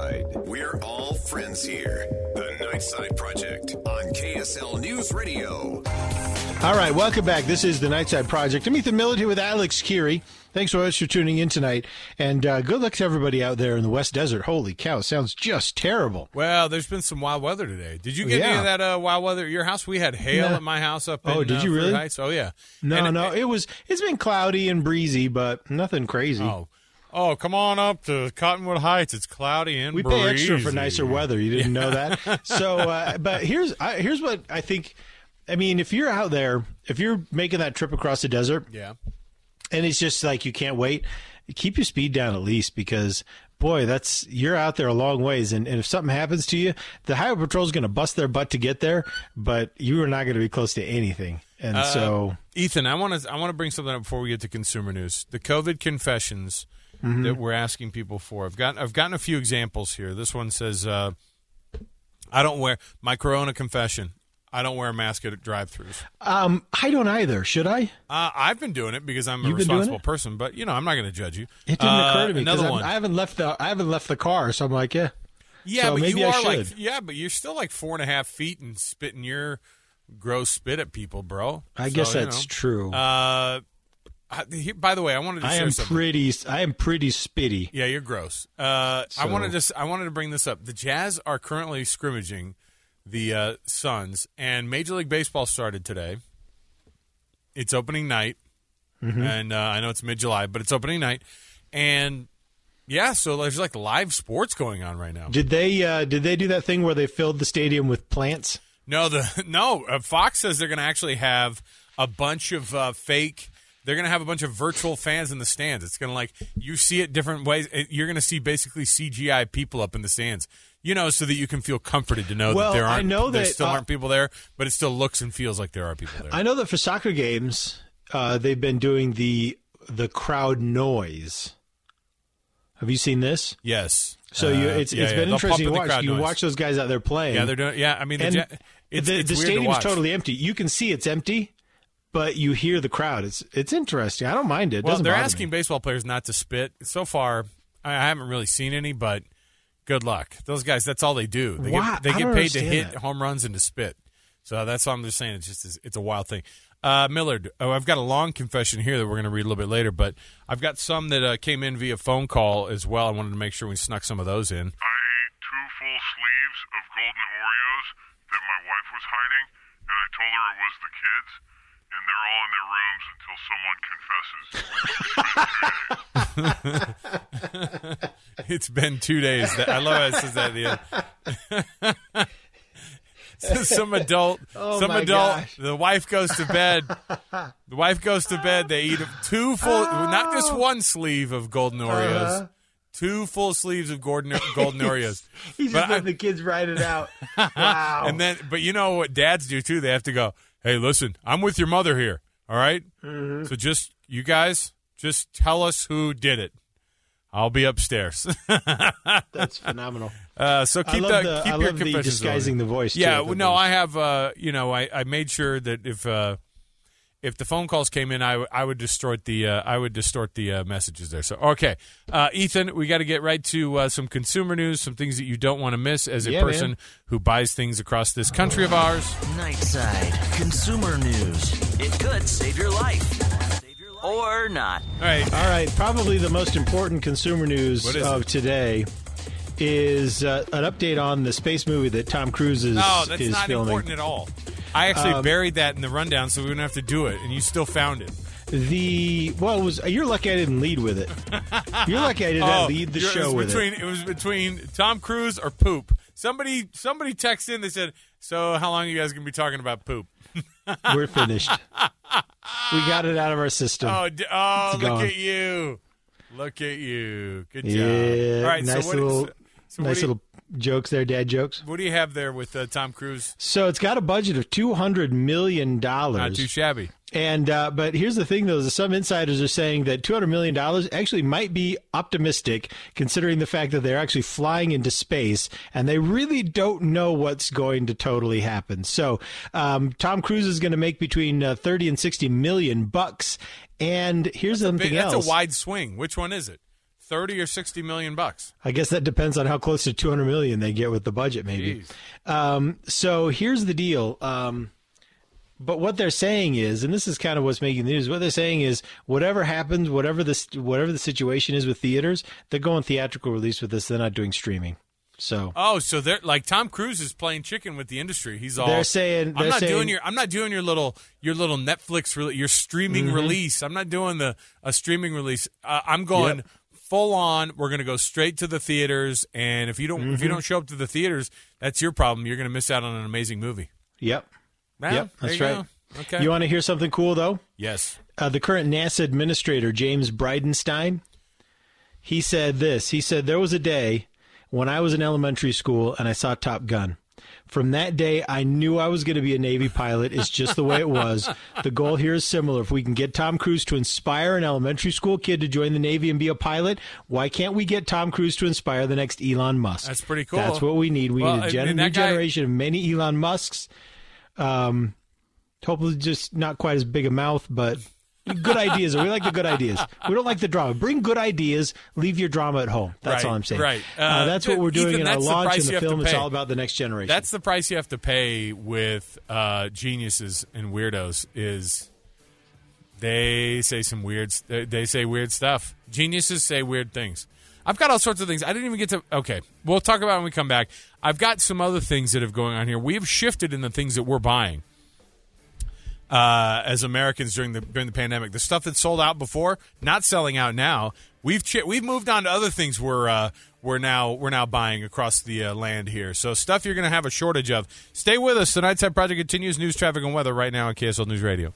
We're all friends here. The Nightside Project on KSL News Radio. All right, welcome back. This is the Nightside Project. I'm Ethan Millard here with Alex Kirry. Thanks so much for tuning in tonight. And uh, good luck to everybody out there in the West Desert. Holy cow, sounds just terrible. Well, there's been some wild weather today. Did you get Yeah. any of that uh, wild weather at your house? We had hail No. at my house up in Oh, did uh, you Fruit really? Heights. Oh, yeah. No, And- no, it was. It's been cloudy and breezy, but nothing crazy. Oh, oh, come on up to Cottonwood Heights. It's cloudy and we pay extra for nicer weather. You didn't know that. So, uh, but here's I, here's what I think. I mean, if you're out there, if you're making that trip across the desert, Yeah. and it's just like you can't wait, keep your speed down at least because boy, that's you're out there a long ways, and, and if something happens to you, the highway patrol is going to bust their butt to get there, but you are not going to be close to anything, and Uh, so Ethan, I want to I want to bring something up before we get to consumer news. The COVID confessions Mm-hmm. that we're asking people for. I've got I've gotten a few examples here. This one says, uh, "I don't wear my Corona confession. I don't wear a mask at drive-throughs. um, I don't either. Should I? Uh, I've been doing it because I'm a responsible person. But you know, I'm not going to judge you. It didn't Uh, occur to me Another one. I haven't left the I haven't left the car, so I'm like, yeah. Yeah, So but you are like yeah, but you're still like four and a half feet and spitting your gross spit at people, bro. I So, guess you that's know. true. Uh, Here- by the way, I wanted to I am something. pretty. I am pretty spitty. yeah, you're gross. Uh, I wanted to I wanted to bring this up. The Jazz are currently scrimmaging the uh, Suns, and Major League Baseball started today. It's opening night, Mm-hmm. and uh, I know it's mid July, but it's opening night, and yeah, so there's like live sports going on right now. Did they uh, did they do that thing where they filled the stadium with plants? No, the no. Uh, Fox says they're going to actually have a bunch of uh, fake. They're going to have a bunch of virtual fans in the stands. It's going to like you see it different ways. You're going to see basically CGI people up in the stands. You know, so that you can feel comforted to know Well, that there aren't. know there that, still uh, aren't people there, but it still looks and feels like there are people there. I know that for soccer games, uh, they've been doing the the crowd noise. Have you seen this? yes. So Uh, you, it's yeah, it's yeah. been They'll interesting to pump in the watch. You noise. watch those guys out there playing. Yeah, they're doing. Yeah, I mean, the, it's, the, it's the stadium's totally empty. You can see it's empty, but you hear the crowd. It's it's interesting. I don't mind it. it Well, doesn't they're asking me. baseball players not to spit. So far, I I haven't really seen any, but good luck. Those guys, that's all they do. They Why? get they get paid to hit that. home runs and to spit. So that's what I'm just saying. It's just it's a wild thing. Uh, Millard, oh, I've got a long confession here that we're going to read a little bit later, but I've got some that uh, came in via phone call as well. I wanted to make sure we snuck some of those in. I ate two full sleeves of golden Oreos that my wife was hiding, and I told her it was the kids, and they're all in their rooms until someone confesses. It's been two days. I love how it says that at the end. So some adult, Oh, some my adult. gosh. The wife goes to bed. the wife goes to bed. They eat two full, not just one sleeve of golden Oreos, Oh. Uh-huh. two full sleeves of golden golden Oreos. He's But just I- the kids ride it out. Wow. And then, but you know what dads do too? They have to go. Hey, listen, I'm with your mother here. All right? Mm-hmm. So just you guys, just tell us who did it. I'll be upstairs. That's phenomenal. Uh, so keep I love the, the, keep I your love the disguising over. the voice. Yeah, the no. I have. Uh, you know, I, I made sure that if uh, if the phone calls came in, I, w- I would distort the uh, I would distort the uh, messages there. So okay, uh, Ethan, we got to get right to uh, some consumer news, some things that you don't want to miss as a Yeah, person man. who buys things across this country of ours. Nightside Consumer News. It could save your life. Or not. All right, All right, probably the most important consumer news of it? today is uh, an update on the space movie that Tom Cruise is, no, that's is not filming. important at all. I actually Um, buried that in the rundown, so we wouldn't have to do it, and you still found it. The well, it was you're lucky I didn't lead with it. You're lucky I did not lead the Oh, show it was with between, it. it. was between Tom Cruise or poop. Somebody somebody texted in. They said, "So how long are you guys gonna be talking about poop?" We're finished. we got it out of our system. Oh, d- oh look at you! Look at you! Good job. yeah, All right, nice so what, little, so nice you, little jokes there, dad jokes. What do you have there with uh, Tom Cruise? So it's got a budget of two hundred million dollars. Not too shabby. And uh, but here's the thing, though: is some insiders are saying that two hundred million dollars actually might be optimistic, considering the fact that they're actually flying into space and they really don't know what's going to totally happen. So um, Tom Cruise is going to make between uh, thirty and sixty million bucks. And here's something Big, that's a wide swing. Which one is it? Thirty or sixty million bucks. I guess that depends on how close to 200 million they get with the budget, maybe. Um, so here's the deal. Um, but what they're saying is, and this is kind of what's making the news. What they're saying is, whatever happens, whatever this, whatever the situation is with theaters, they're going theatrical release with this. They're not doing streaming. So Oh, so they're like Tom Cruise is playing chicken with the industry. He's all They're saying- I'm they're not doing your I'm not doing your little your little Netflix re- your streaming Mm-hmm. release. I'm not doing the a streaming release. Uh, I'm going Yep. Full on. We're going to go straight to the theaters. And if you don't Mm-hmm. if you don't show up to the theaters, that's your problem. You're going to miss out on an amazing movie. yep, Well, yep, that's right. go. Okay. You want to hear something cool though? yes. uh, the current NASA administrator, James Bridenstine, he said this. He said, There was a day when I was in elementary school and I saw Top Gun. From that day, I knew I was going to be a Navy pilot. It's just the way it was. The goal here is similar. If we can get Tom Cruise to inspire an elementary school kid to join the Navy and be a pilot, why can't we get Tom Cruise to inspire the next Elon Musk? That's pretty cool. That's what we need. We Well, need a gen- new guy- generation of many Elon Musks. Um, hopefully, just not quite as big a mouth, but good ideas. We like the good ideas. We don't like the drama. Bring good ideas. Leave your drama at home. That's Right, all I'm saying. right. Uh, Uh, that's what we're doing Ethan, in our launch in the film. It's all about the next generation. That's the price you have to pay with uh, geniuses and weirdos. Is they say some weird. They they say weird stuff. Geniuses say weird things. I've got all sorts of things. I didn't even get to. Okay, we'll talk about it when we come back. I've got some other things that have going on here. We have shifted in the things that we're buying uh, as Americans during the during the pandemic. The stuff that sold out before, not selling out now. We've ch- we've moved on to other things. We're uh, we're now we're now buying across the uh, land here. So stuff you're going to have a shortage of. Stay with us. The Nightside Project continues. News, traffic, and weather right now on KSL News Radio.